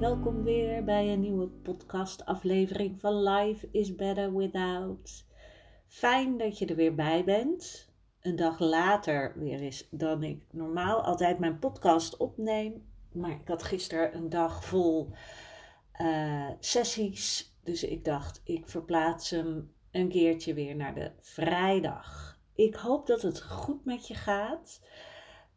welkom weer bij een nieuwe podcast-aflevering van Life is Better Without. Fijn dat je er weer bij bent. Een dag later weer is dan ik normaal altijd mijn podcast opneem. Maar ik had gisteren een dag vol uh, sessies. Dus ik dacht, ik verplaats hem een keertje weer naar de vrijdag. Ik hoop dat het goed met je gaat.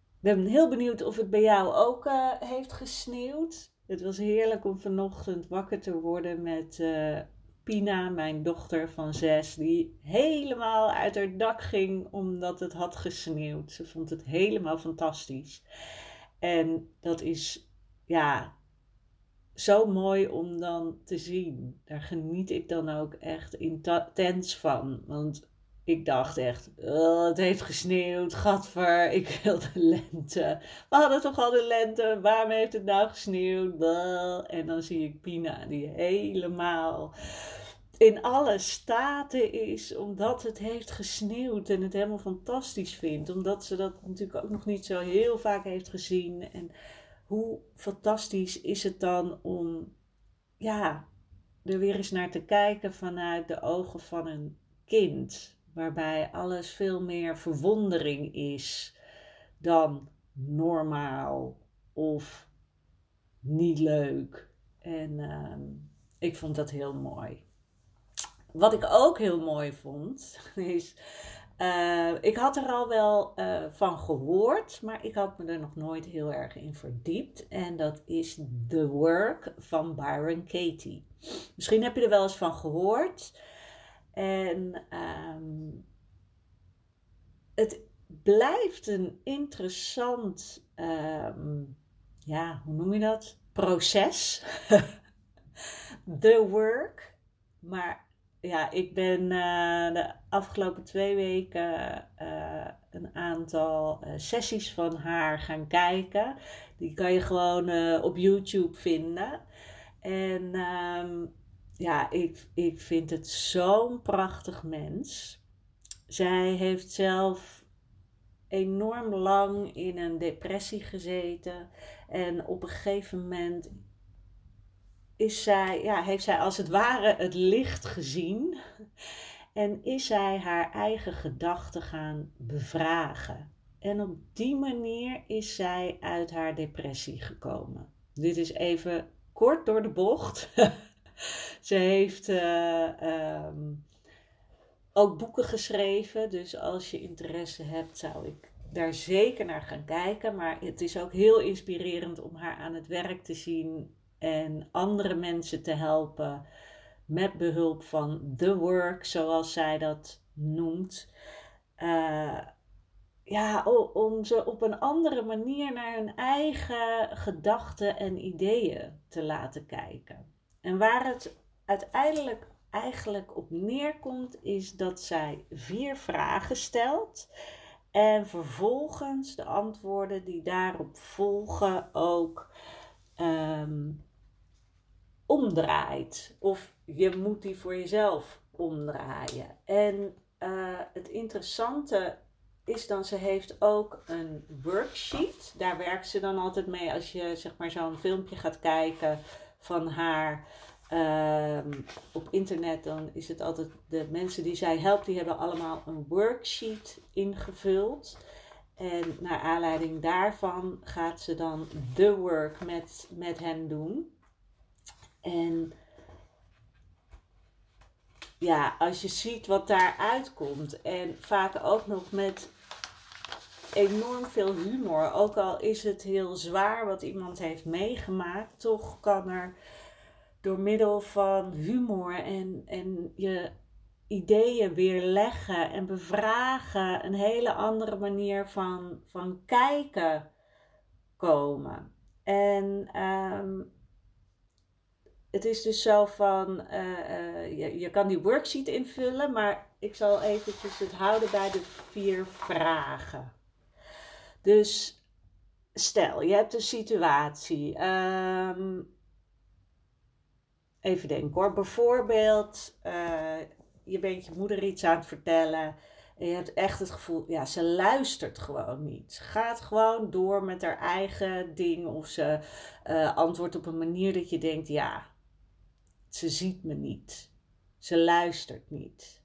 Ik ben heel benieuwd of het bij jou ook uh, heeft gesneeuwd. Het was heerlijk om vanochtend wakker te worden met uh, Pina, mijn dochter van zes, die helemaal uit haar dak ging omdat het had gesneeuwd. Ze vond het helemaal fantastisch. En dat is, ja, zo mooi om dan te zien. Daar geniet ik dan ook echt intens van. Want ik dacht echt, oh, het heeft gesneeuwd, gadver, ik wil de lente. We hadden toch al de lente, waarom heeft het nou gesneeuwd? En dan zie ik Pina die helemaal in alle staten is, omdat het heeft gesneeuwd en het helemaal fantastisch vindt. Omdat ze dat natuurlijk ook nog niet zo heel vaak heeft gezien. En hoe fantastisch is het dan om, ja, er weer eens naar te kijken vanuit de ogen van een kind waarbij alles veel meer verwondering is dan normaal of niet leuk. En uh, ik vond dat heel mooi. Wat ik ook heel mooi vond, is. Uh, ik had er al wel uh, van gehoord, maar ik had me er nog nooit heel erg in verdiept. En dat is The Work van Byron Katie. Misschien heb je er wel eens van gehoord. En um, het blijft een interessant, um, ja, hoe noem je dat? Proces. The work. Maar ja, ik ben uh, de afgelopen twee weken uh, een aantal uh, sessies van haar gaan kijken. Die kan je gewoon op YouTube vinden. En um, ja, ik, ik vind het zo'n prachtig mens. Zij heeft zelf enorm lang in een depressie gezeten. En op een gegeven moment is zij, ja, heeft zij als het ware het licht gezien. En is zij haar eigen gedachten gaan bevragen. En op die manier is zij uit haar depressie gekomen. Dit is even kort door de bocht. Ze heeft uh, um, ook boeken geschreven. Dus als je interesse hebt, zou ik daar zeker naar gaan kijken. Maar het is ook heel inspirerend om haar aan het werk te zien en andere mensen te helpen met behulp van The Work, zoals zij dat noemt. Uh, ja, om ze op een andere manier naar hun eigen gedachten en ideeën te laten kijken. En waar het uiteindelijk eigenlijk op neerkomt, is dat zij vier vragen stelt. En vervolgens de antwoorden die daarop volgen ook um, omdraait. Of je moet die voor jezelf omdraaien. En uh, het interessante is dan, ze heeft ook een worksheet. Daar werkt ze dan altijd mee als je zeg maar zo'n filmpje gaat kijken van haar um, op internet, dan is het altijd de mensen die zij helpt, die hebben allemaal een worksheet ingevuld. En naar aanleiding daarvan gaat ze dan de work met, met hen doen. En ja, als je ziet wat daar uitkomt en vaak ook nog met enorm veel humor. Ook al is het heel zwaar wat iemand heeft meegemaakt, toch kan er door middel van humor en, en je ideeën weerleggen en bevragen een hele andere manier van, van kijken komen. En ehm, het is dus zo van, eh, eh, je, je kan die worksheet invullen, maar ik zal eventjes het houden bij de vier vragen. Dus stel, je hebt een situatie. Ehm, even denken hoor. Bijvoorbeeld, uh, je bent je moeder iets aan het vertellen. En je hebt echt het gevoel, ja, ze luistert gewoon niet. Ze gaat gewoon door met haar eigen ding. Of ze uh, antwoordt op een manier dat je denkt, ja, ze ziet me niet. Ze luistert niet.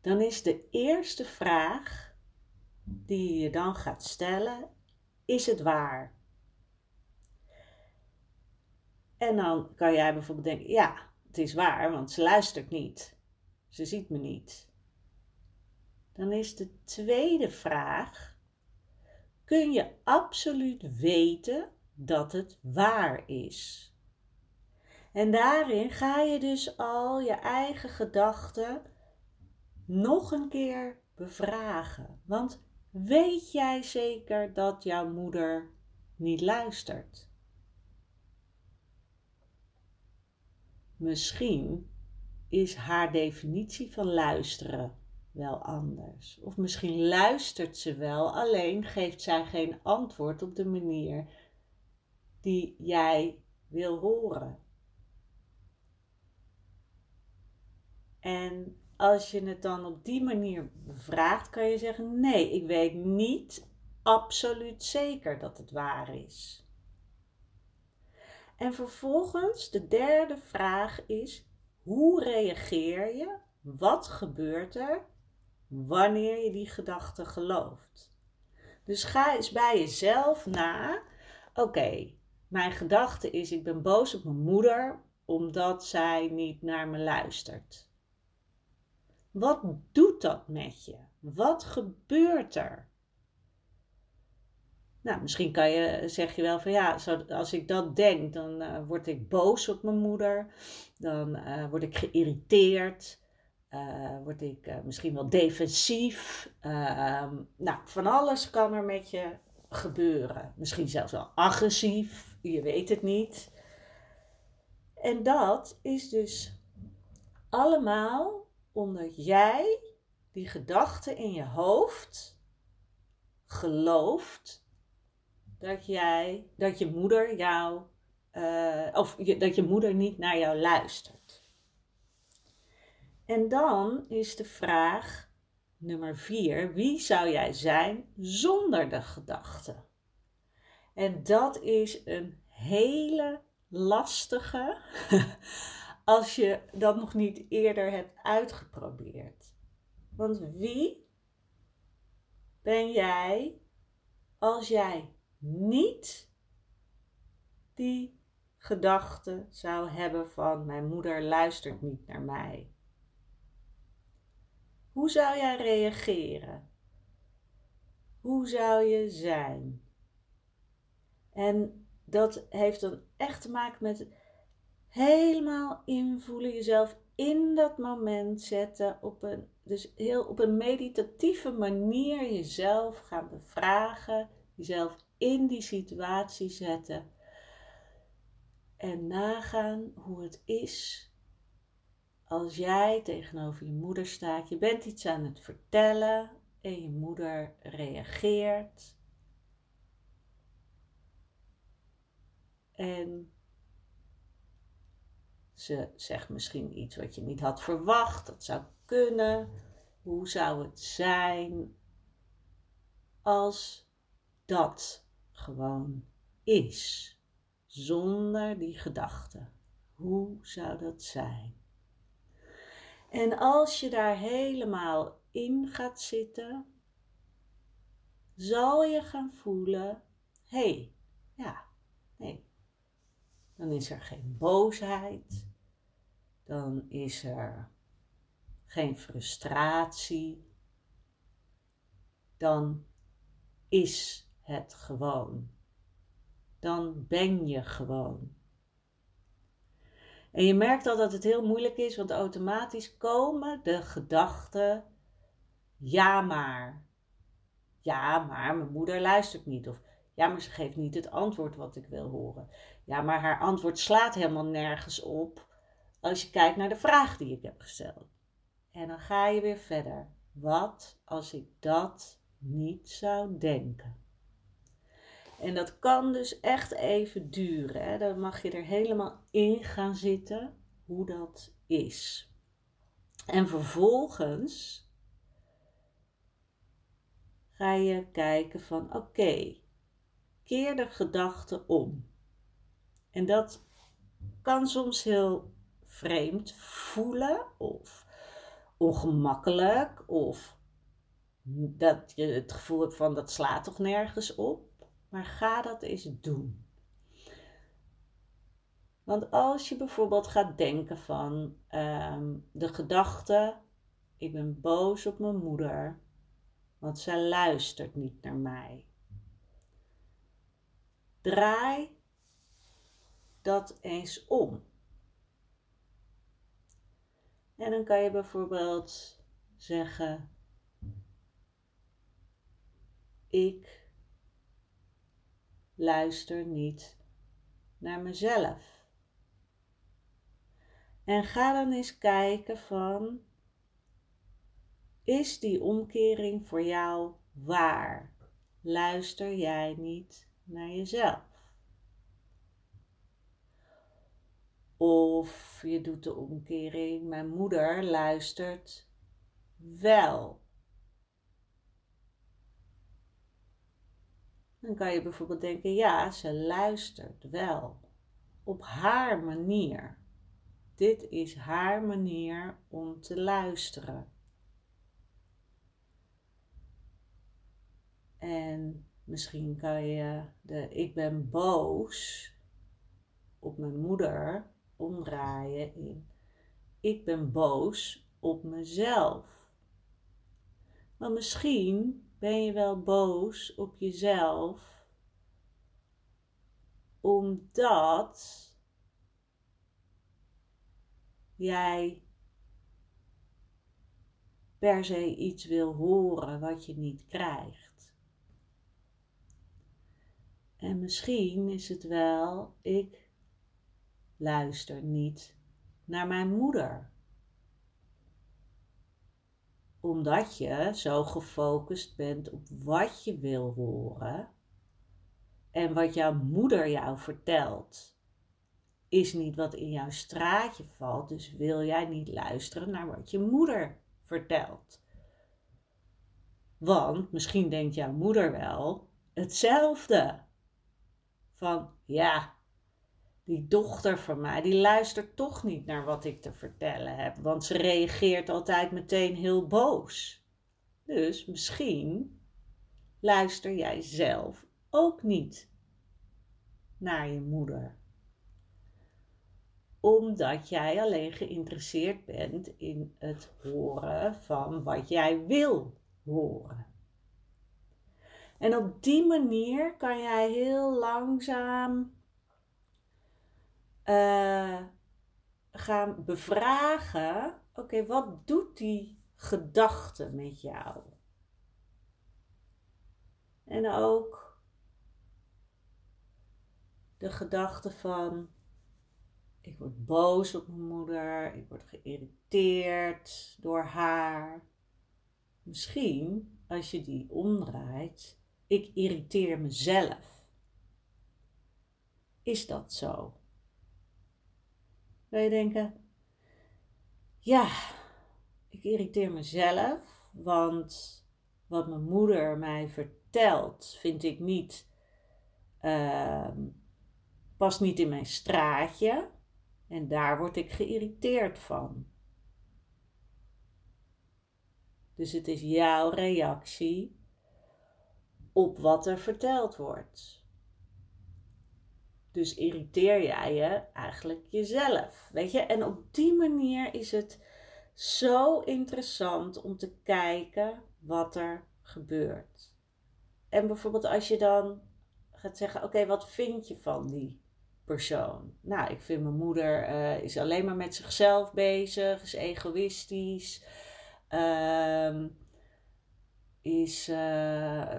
Dan is de eerste vraag die je dan gaat stellen, is het waar? En dan kan jij bijvoorbeeld denken, ja, het is waar, want ze luistert niet. Ze ziet me niet. Dan is de tweede vraag, kun je absoluut weten dat het waar is? En daarin ga je dus al je eigen gedachten nog een keer bevragen. Want weet jij zeker dat jouw moeder niet luistert? Misschien is haar definitie van luisteren wel anders. Of misschien luistert ze wel, alleen geeft zij geen antwoord op de manier die jij wil horen. En als je het dan op die manier vraagt, kan je zeggen: nee, ik weet niet absoluut zeker dat het waar is. En vervolgens, de derde vraag is: hoe reageer je? Wat gebeurt er wanneer je die gedachte gelooft? Dus ga eens bij jezelf na: oké, mijn gedachte is: ik ben boos op mijn moeder omdat zij niet naar me luistert. Wat doet dat met je? Wat gebeurt er? Nou, misschien kan je, zeg je wel van ja, als ik dat denk, dan uh, word ik boos op mijn moeder. Dan uh, word ik geïrriteerd. Uh, word ik misschien wel defensief. Ehm, nou, van alles kan er met je gebeuren. Misschien zelfs wel agressief. Je weet het niet. En dat is dus allemaal omdat jij die gedachte in je hoofd gelooft dat jij, dat je moeder jou, uh, of dat je moeder niet naar jou luistert. En dan is de vraag nummer vier: wie zou jij zijn zonder de gedachte? En dat is een hele lastige, als je dat nog niet eerder hebt uitgeprobeerd. Want wie ben jij als jij niet die gedachte zou hebben van mijn moeder luistert niet naar mij? Hoe zou jij reageren? Hoe zou je zijn? En dat heeft dan echt te maken met helemaal invoelen, jezelf in dat moment zetten, op een, dus heel op een meditatieve manier jezelf gaan bevragen, jezelf in die situatie zetten en nagaan hoe het is als jij tegenover je moeder staat. Je bent iets aan het vertellen en je moeder reageert. En ze zegt misschien iets wat je niet had verwacht. Dat zou kunnen. Hoe zou het zijn als dat gewoon is? Zonder die gedachte. Hoe zou dat zijn? En als je daar helemaal in gaat zitten, zal je gaan voelen: hé, hey, ja, nee. Dan is er geen boosheid, dan is er geen frustratie, dan is het gewoon. Dan ben je gewoon. En je merkt al dat het heel moeilijk is, want automatisch komen de gedachten: ja, maar. Ja, maar mijn moeder luistert niet. Of ja, maar ze geeft niet het antwoord wat ik wil horen. Ja, maar haar antwoord slaat helemaal nergens op als je kijkt naar de vraag die ik heb gesteld. En dan ga je weer verder. Wat als ik dat niet zou denken? En dat kan dus echt even duren. Hè? Dan mag je er helemaal in gaan zitten hoe dat is. En vervolgens ga je kijken van oké, keer de gedachte om. En dat kan soms heel vreemd voelen of ongemakkelijk of dat je het gevoel hebt van dat slaat toch nergens op. Maar ga dat eens doen. Want als je bijvoorbeeld gaat denken van ehm, de gedachte, ik ben boos op mijn moeder, want zij luistert niet naar mij. Draai dat eens om. En dan kan je bijvoorbeeld zeggen: Ik luister niet naar mezelf. En ga dan eens kijken van, is die omkering voor jou waar? Luister jij niet naar jezelf? Of je doet de omkering, mijn moeder luistert wel Dan kan je bijvoorbeeld denken, ja, ze luistert wel. Op haar manier. Dit is haar manier om te luisteren. En misschien kan je de ik ben boos op mijn moeder omdraaien in ik ben boos op mezelf. Maar misschien ben je wel boos op jezelf omdat jij per se iets wil horen wat je niet krijgt. En misschien is het wel, ik luister niet naar mijn moeder omdat je zo gefocust bent op wat je wil horen en wat jouw moeder jou vertelt, is niet wat in jouw straatje valt. Dus wil jij niet luisteren naar wat je moeder vertelt. Want misschien denkt jouw moeder wel hetzelfde. Van ja, die dochter van mij, die luistert toch niet naar wat ik te vertellen heb, want ze reageert altijd meteen heel boos. Dus misschien luister jij zelf ook niet naar je moeder. Omdat jij alleen geïnteresseerd bent in het horen van wat jij wil horen. En op die manier kan jij heel langzaam uh, gaan bevragen: oké, wat doet die gedachte met jou? En ook de gedachte van: ik word boos op mijn moeder, ik word geïrriteerd door haar. Misschien als je die omdraait, ik irriteer mezelf. Is dat zo? Wij denken, ja, ik irriteer mezelf, want wat mijn moeder mij vertelt, vind ik niet, uh, past niet in mijn straatje. En daar word ik geïrriteerd van. Dus het is jouw reactie op wat er verteld wordt. Dus irriteer jij je eigenlijk jezelf. Weet je? En op die manier is het zo interessant om te kijken wat er gebeurt. en bijvoorbeeld als je dan gaat zeggen, oké, wat vind je van die persoon? Nou, ik vind mijn moeder uh, is alleen maar met zichzelf bezig, is egoïstisch, uh, is, uh,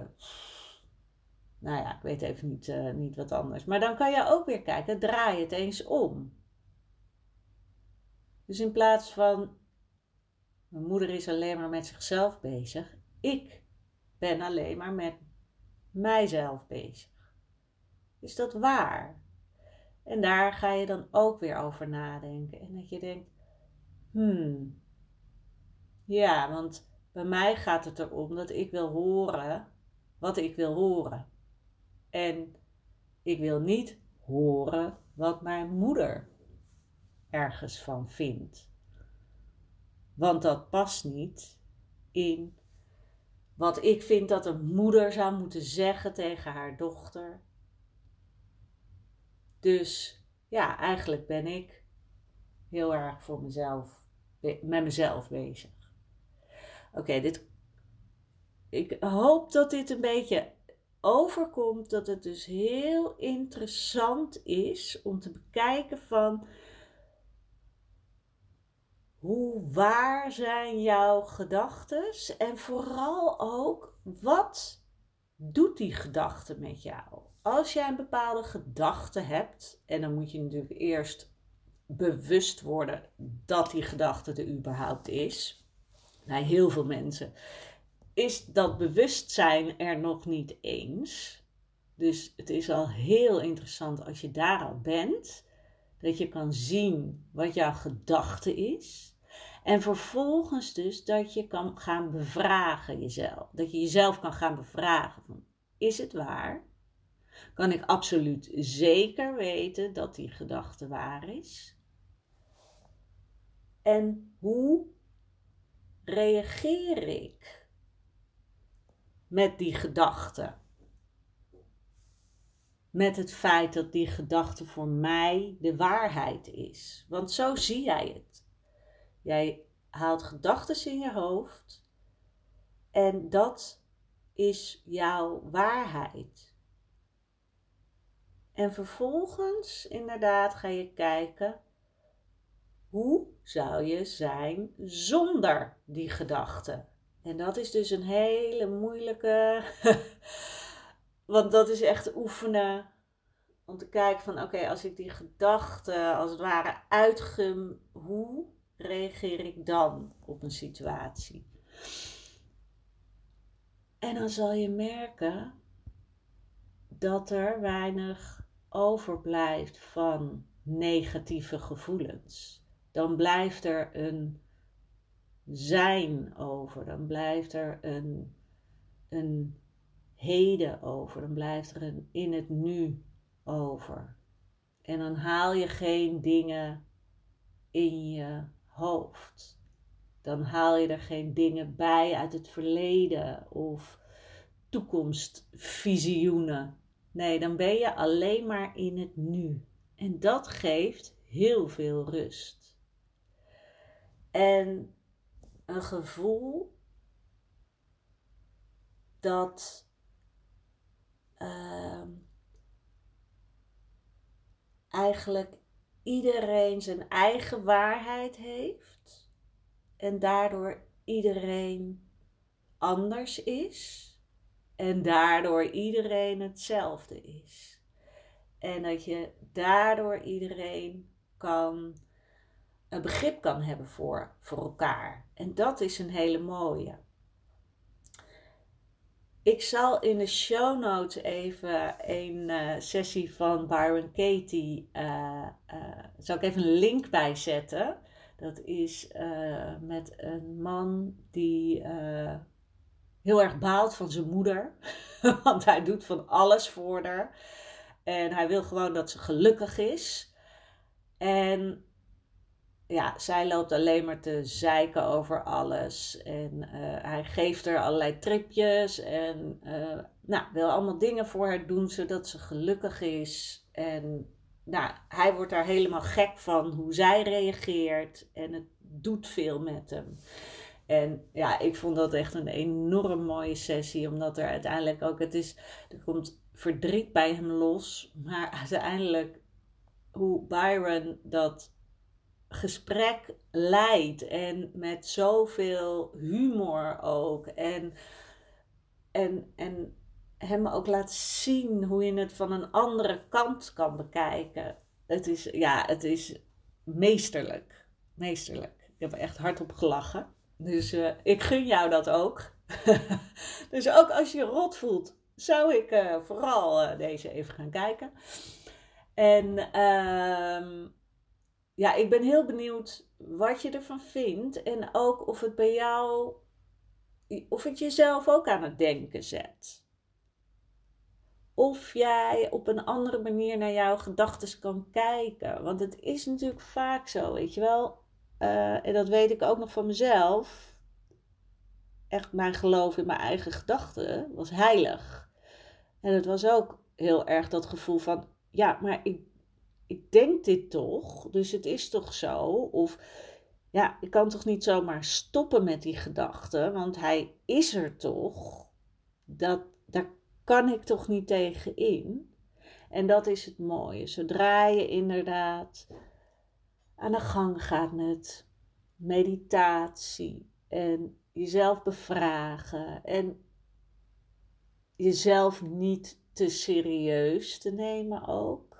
nou ja, ik weet even niet, uh, niet wat anders. Maar dan kan je ook weer kijken, draai het eens om. Dus in plaats van, mijn moeder is alleen maar met zichzelf bezig, ik ben alleen maar met mijzelf bezig. Is dat waar? En daar ga je dan ook weer over nadenken. En dat je denkt, hmm, ja, want bij mij gaat het erom dat ik wil horen wat ik wil horen. En ik wil niet horen wat mijn moeder ergens van vindt. Want dat past niet in wat ik vind dat een moeder zou moeten zeggen tegen haar dochter. Dus ja, eigenlijk ben ik heel erg voor mezelf, met mezelf bezig. Oké, dit. Ik hoop dat dit een beetje overkomt. Dat het dus heel interessant is om te bekijken van hoe waar zijn jouw gedachten en vooral ook wat doet die gedachte met jou? Als jij een bepaalde gedachte hebt, en dan moet je natuurlijk eerst bewust worden dat die gedachte er überhaupt is. Bij heel veel mensen is dat bewustzijn er nog niet eens. Dus het is al heel interessant als je daar al bent, dat je kan zien wat jouw gedachte is. En vervolgens dus dat je kan gaan bevragen jezelf. Dat je jezelf kan gaan bevragen van, is het waar? Kan ik absoluut zeker weten dat die gedachte waar is? En hoe reageer ik met die gedachte? Met het feit dat die gedachte voor mij de waarheid is. Want zo zie jij het. Jij haalt gedachten in je hoofd en dat is jouw waarheid. En vervolgens, inderdaad, ga je kijken hoe zou je zijn zonder die gedachten. En dat is dus een hele moeilijke, want dat is echt oefenen om te kijken van oké, als ik die gedachten als het ware uitgum, hoe reageer ik dan op een situatie? En dan zal je merken dat er weinig overblijft van negatieve gevoelens. Dan blijft er een zijn over, dan blijft er een, een heden over, dan blijft er een in het nu over. En dan haal je geen dingen in je hoofd. Dan haal je er geen dingen bij uit het verleden of toekomstvisioenen. Nee, dan ben je alleen maar in het nu. En dat geeft heel veel rust. En een gevoel dat uh, eigenlijk iedereen zijn eigen waarheid heeft en daardoor iedereen anders is en daardoor iedereen hetzelfde is. En dat je daardoor iedereen kan een begrip kan hebben voor, voor elkaar. En dat is een hele mooie. Ik zal in de show notes even een uh, sessie van Byron Katie. Uh, zal ik even een link bij zetten. Dat is met een man die heel erg baalt van zijn moeder. Want hij doet van alles voor haar. En hij wil gewoon dat ze gelukkig is. En ja, zij loopt alleen maar te zeiken over alles. En eh, hij geeft haar allerlei tripjes. En uh, nou, wil allemaal dingen voor haar doen zodat ze gelukkig is. En nou, hij wordt daar helemaal gek van hoe zij reageert. En het doet veel met hem. En ja, ik vond dat echt een enorm mooie sessie, omdat er uiteindelijk ook, het is, er komt verdriet bij hem los, maar uiteindelijk hoe Byron dat gesprek leidt en met zoveel humor ook en, en, en hem ook laat zien hoe je het van een andere kant kan bekijken. Het is, ja, het is meesterlijk. Meesterlijk. Ik heb echt hard op gelachen. Dus uh, ik gun jou dat ook. dus ook als je rot voelt, zou ik uh, vooral uh, deze even gaan kijken. En uh, ja, ik ben heel benieuwd wat je ervan vindt. En ook of het bij jou, of het jezelf ook aan het denken zet. Of jij op een andere manier naar jouw gedachten kan kijken. Want het is natuurlijk vaak zo, weet je wel. Uh, en dat weet ik ook nog van mezelf. Echt mijn geloof in mijn eigen gedachten was heilig. En het was ook heel erg dat gevoel van, ja, maar ik, ik denk dit toch, dus het is toch zo. Of ja, ik kan toch niet zomaar stoppen met die gedachten, want hij is er toch. Dat, daar kan ik toch niet tegen in. En dat is het mooie. Zodra je inderdaad aan de gang gaat met meditatie en jezelf bevragen en jezelf niet te serieus te nemen ook,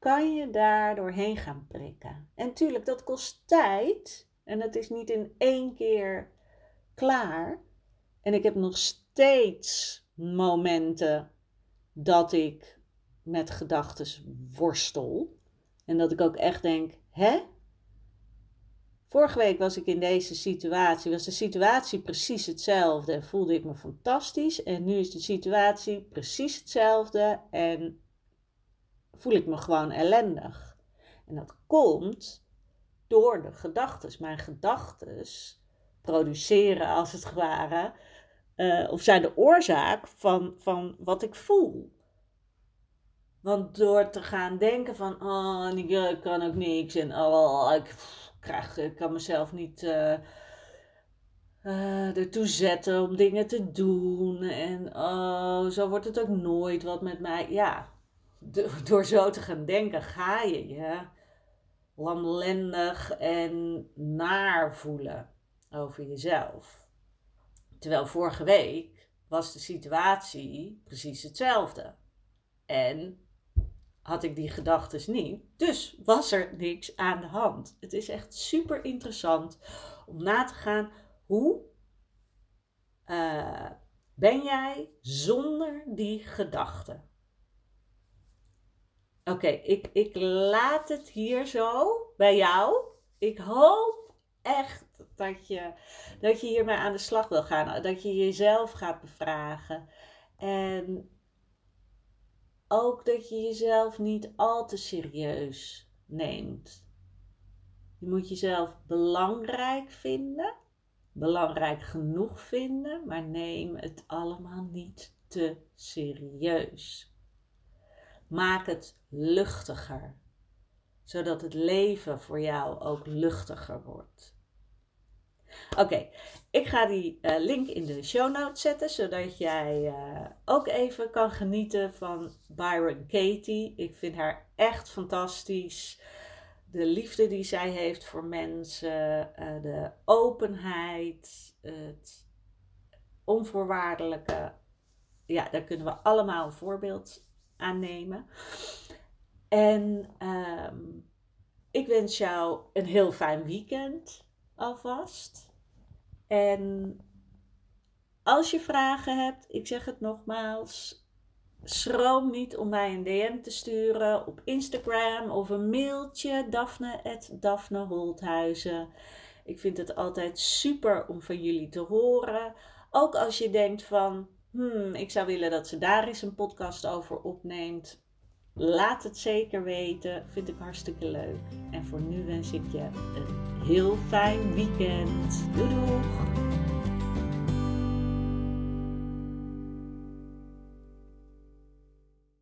kan je daar doorheen gaan prikken. En tuurlijk, dat kost tijd en dat is niet in één keer klaar. En ik heb nog steeds momenten dat ik met gedachten worstel. En dat ik ook echt denk, hè? Vorige week was ik in deze situatie, was de situatie precies hetzelfde en voelde ik me fantastisch. En nu is de situatie precies hetzelfde en voel ik me gewoon ellendig. En dat komt door de gedachten. Mijn gedachten produceren als het ware, uh, of zijn de oorzaak van, van wat ik voel. Want door te gaan denken van, oh, ik kan ook niks en oh, ik krijg, ik kan mezelf niet uh, uh, ertoe zetten om dingen te doen. En oh, zo wordt het ook nooit wat met mij. Ja, door zo te gaan denken ga je je lamlendig en naar voelen over jezelf. Terwijl vorige week was de situatie precies hetzelfde. En had ik die gedachten niet. Dus was er niks aan de hand. Het is echt super interessant om na te gaan hoe uh, ben jij zonder die gedachten. Oké, ik, ik laat het hier zo bij jou. Ik hoop echt dat je, dat je hiermee aan de slag wil gaan. Dat je jezelf gaat bevragen. En ook dat je jezelf niet al te serieus neemt. Je moet jezelf belangrijk vinden, belangrijk genoeg vinden, maar neem het allemaal niet te serieus. Maak het luchtiger, zodat het leven voor jou ook luchtiger wordt. Oké, ik ga die uh, link in de show notes zetten, zodat jij uh, ook even kan genieten van Byron Katie. Ik vind haar echt fantastisch. De liefde die zij heeft voor mensen, uh, de openheid, het onvoorwaardelijke. Ja, daar kunnen we allemaal een voorbeeld aan nemen. En um, ik wens jou een heel fijn weekend alvast. En als je vragen hebt, ik zeg het nogmaals, schroom niet om mij een DM te sturen op Instagram of een mailtje daphne.daphneholthuizen. Ik vind het altijd super om van jullie te horen. Ook als je denkt van, hmm, ik zou willen dat ze daar eens een podcast over opneemt. Laat het zeker weten. Vind ik hartstikke leuk. En voor nu wens ik je een heel fijn weekend. Doei!